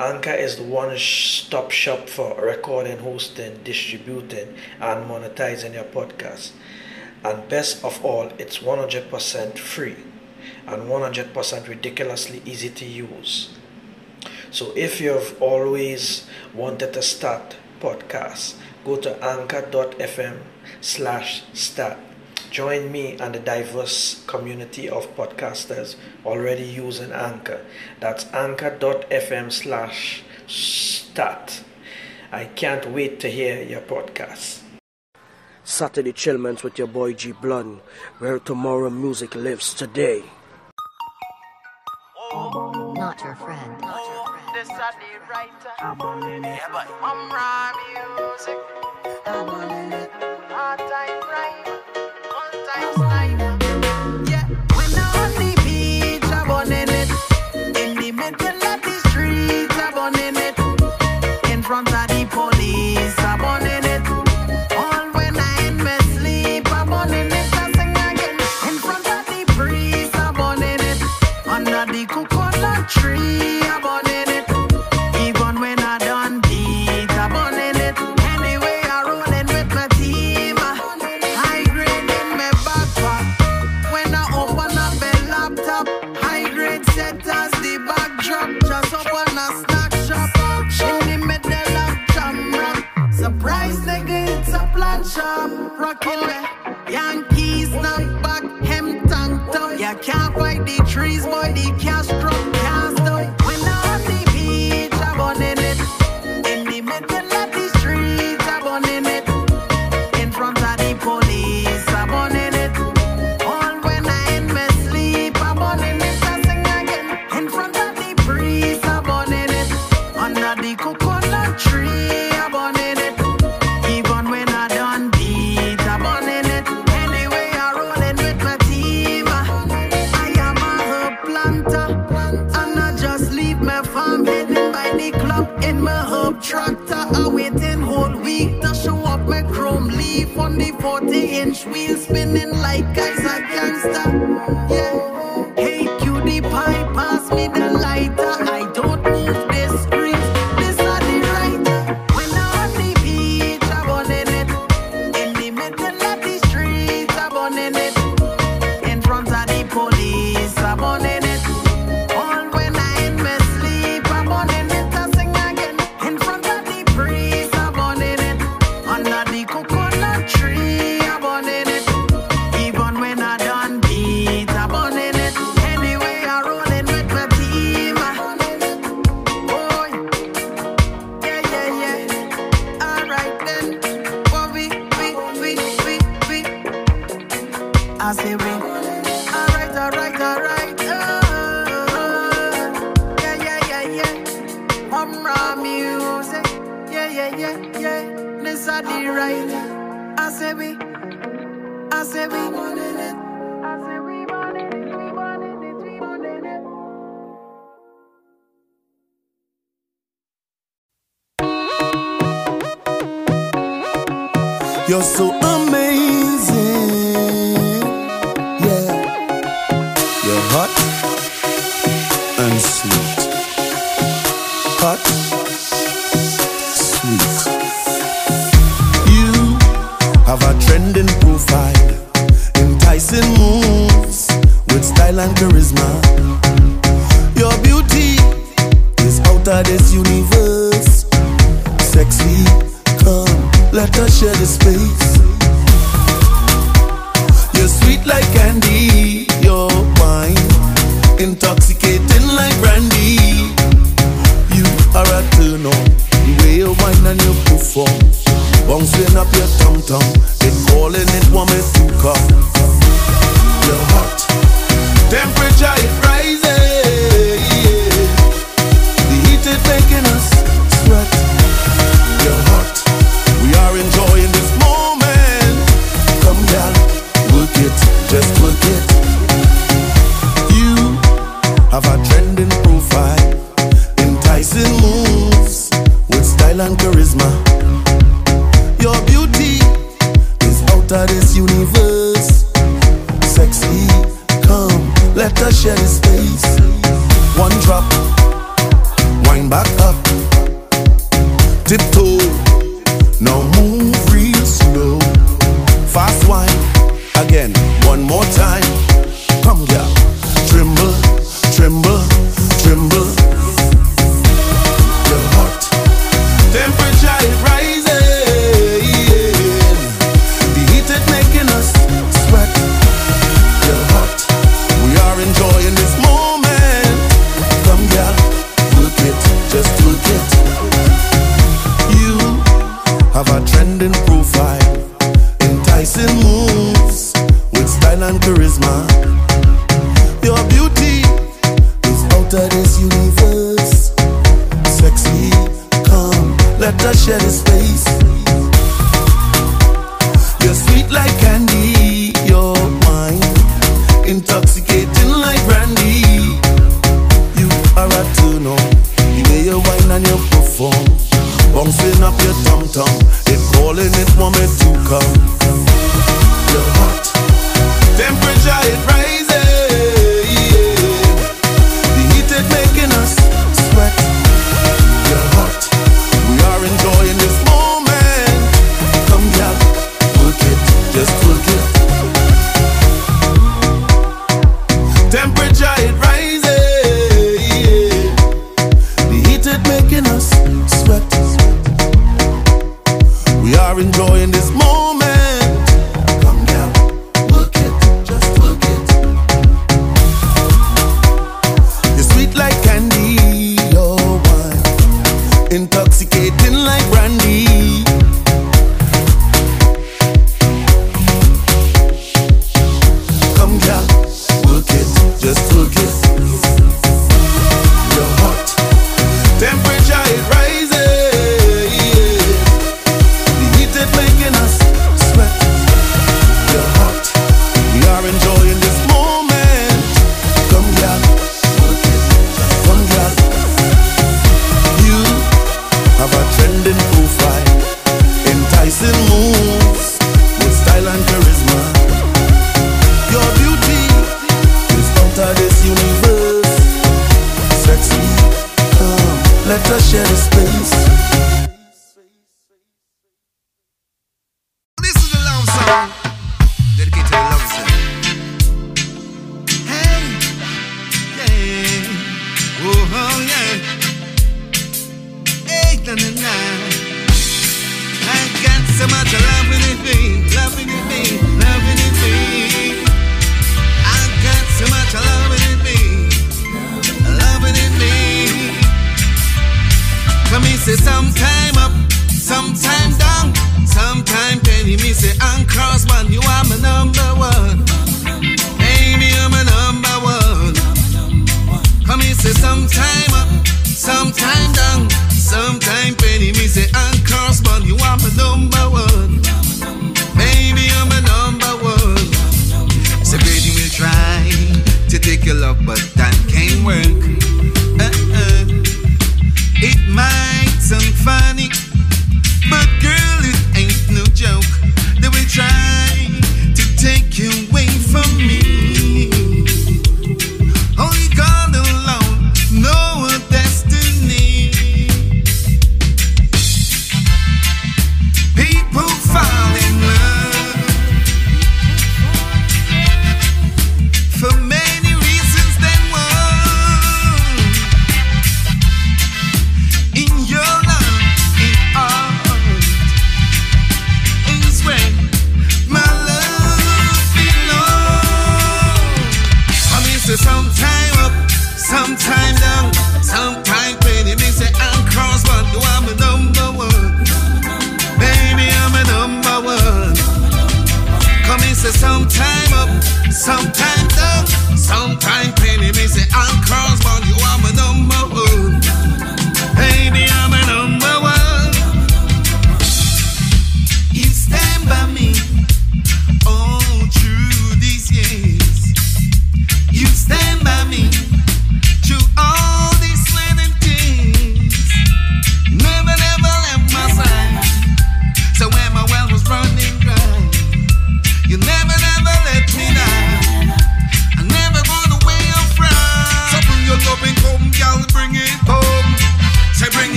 Anchor is the one stop shop for recording, hosting, distributing, and monetizing your podcast. And best of all, it's 100% free and 100% ridiculously easy to use. So if you've always wanted to start podcasts, go to anchor.fm slash start Join me and the diverse community of podcasters already using Anchor. That's anchor.fm slash start. I can't wait to hear your podcast. Saturday Chillments with your boy G Blunt, where tomorrow music lives today. Not your friend. Oh, Not your friend. This is the writer. Yeah, but I'm raw music. Hard shop. Rockin' me. Yankees knock back, him tanked up. You can't fight the trees, boy, the cash truck Yeah, yeah, music. Yeah, yeah, yeah, yeah. I say we. I say we. You're so Hot, sweet. You have a trending profile, enticing moves with style and charisma. moment. say sometime up, sometime down, sometime penny. Me say I'm cross, man. you are my number one. Baby, you're my number one. Come here, say sometime up, sometime down, sometime penny. Me say I'm crossman, you are my number one. Baby, you're my number one. Say baby, we'll try to take your love, but that can't work. funny.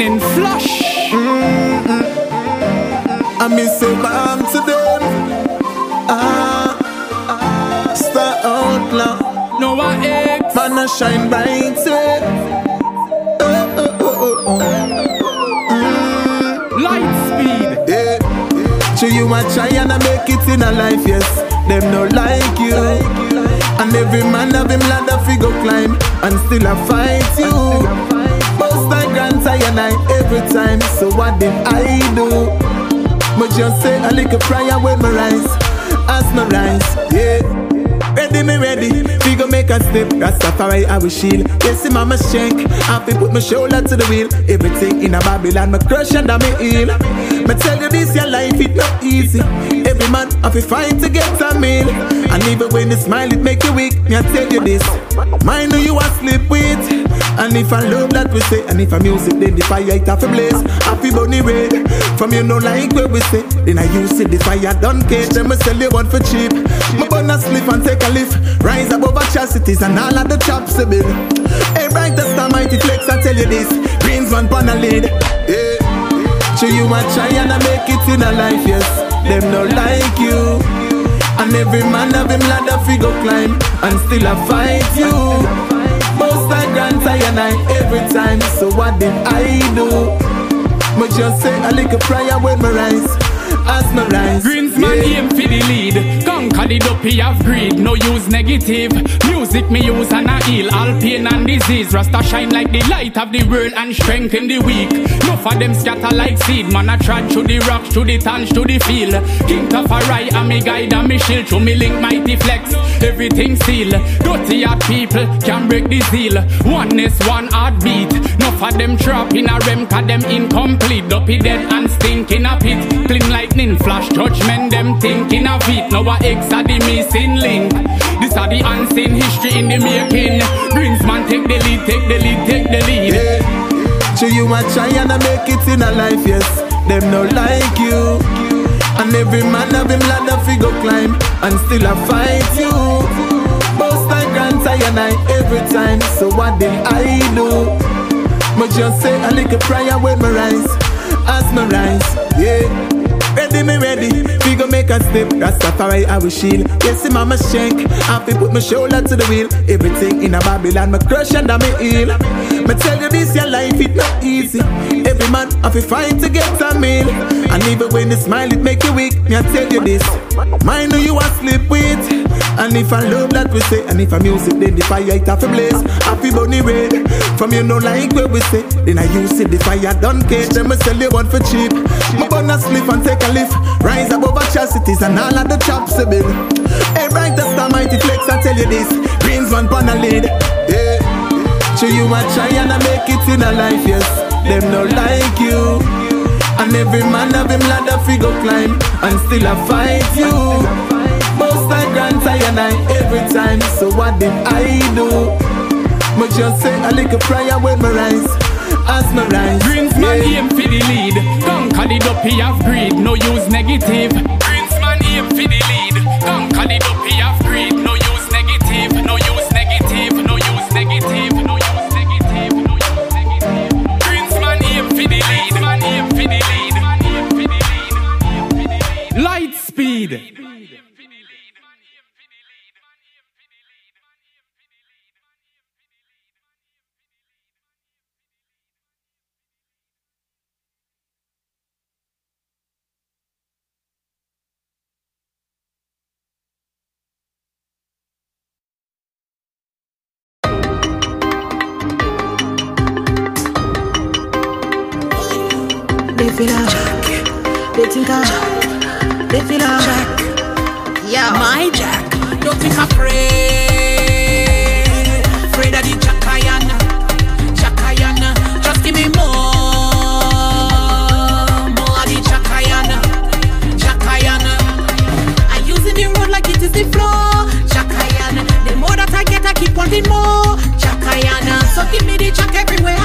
Lightning flash. I miss say bam to them. Ah, ah, star outlaw, No I ex. man a shine bright way. Oh, oh, oh, oh, oh. Light speed. Yeah. So you a try and a make it in a life, yes. Them no like you. And every man have him ladder figure climb and still I fight you. Most I I every time. So what did I do? But just say a little prayer when my rise, as my rise, yeah. Ready me ready, we go make a step. Rastafari I will shield. Yes, see mama shank. Happy put my shoulder to the wheel. Everything in a Babylon, me crush I me heal. Me tell you this, your life it not easy. Every man have to fight to get a meal. And even when you smile, it make you weak. Me I tell you this, mind who you a sleep with. And if I love that we say, and if I music, then the fire it have a blaze. Happy bunny red. From you know like where we say, then I use it the fire don't care. Then me sell you one for cheap. Me burn a slip and take a lift. Rise above atrocities and all of the chops a bill. Hey, right the star mighty flex, I tell you this. Greens one pan a lead. Yeah. So you a try and I make it in a life, yes. Them no like you. And every man have him ladder figure climb and still I fight you. Most I every time. So what did I do? But just say a little prayer when me rise, rise. Greensman Yeah. aim for the lead. Conquer the dopey of greed. No use negative. Music me use and I heal all pain and disease. Rasta shine like the light of the world and strengthen the weak. No for them scatter like seed. Man I trod through the rocks, through the tanch, through the field. King of a right and me guide and me shield. Through me link mighty flex. Everything seal. Dirty heart people can break the seal. Oneness, one heartbeat. No for them trap in a rem, cause them incomplete. Dopey dead and stink in a pit. Clean lightning flash, judgment them thinking of it. Now a X are the missing link. This are the unseen history in the making. Greensman take the lead, take the lead, take the lead. Yeah. So you try and I make it in a life, yes. Them no like you. And every man have him ladder figure climb and still I fight you. Most I grant I and I every time. So what did I do? Me just say a little prayer when me rise, as me rise, yeah. Ready me ready, we go make a step. Rastafari I will shield. Yes, see mama shank. Happy put my shoulder to the wheel. Everything in a Babylon, me crush and me heal. Me tell you this, your life it not easy. Every man have to fight to get a meal. And even when you smile, it make you weak. Me I tell you this, mind who you a sleep with. And if I love that we say, and if I music, then the fire it have a blaze. Happy bunny red. From you know like where we say, then I use it, the fire don't care. Then me sell you one for cheap. Me burn a slip and take a lift. Rise above atrocities and all of the chops a bill. Hey, right the star mighty flex, I tell you this. Greens one pan a lead. So you a try and I make it in a life, yes. Them no like you. And every man have him ladder figure climb and still a fight you. Most I grant I and I every time. So what did I do? Me just say a little prayer when me rise, as me rise. Greensman yeah. aim for the lead. Conquer the dopey of greed. No use negative. Greensman aim for the lead. Conquer the dopey feel like Jack. They think I Jack. They feel like Jack. Yeah, my Jack. Don't think I'm afraid. Afraid of the Jackayana. Jackayana. Just give me more. the floor. Chakayan, the more that I get, I keep wanting more. Chakayan, so give me the jack everywhere.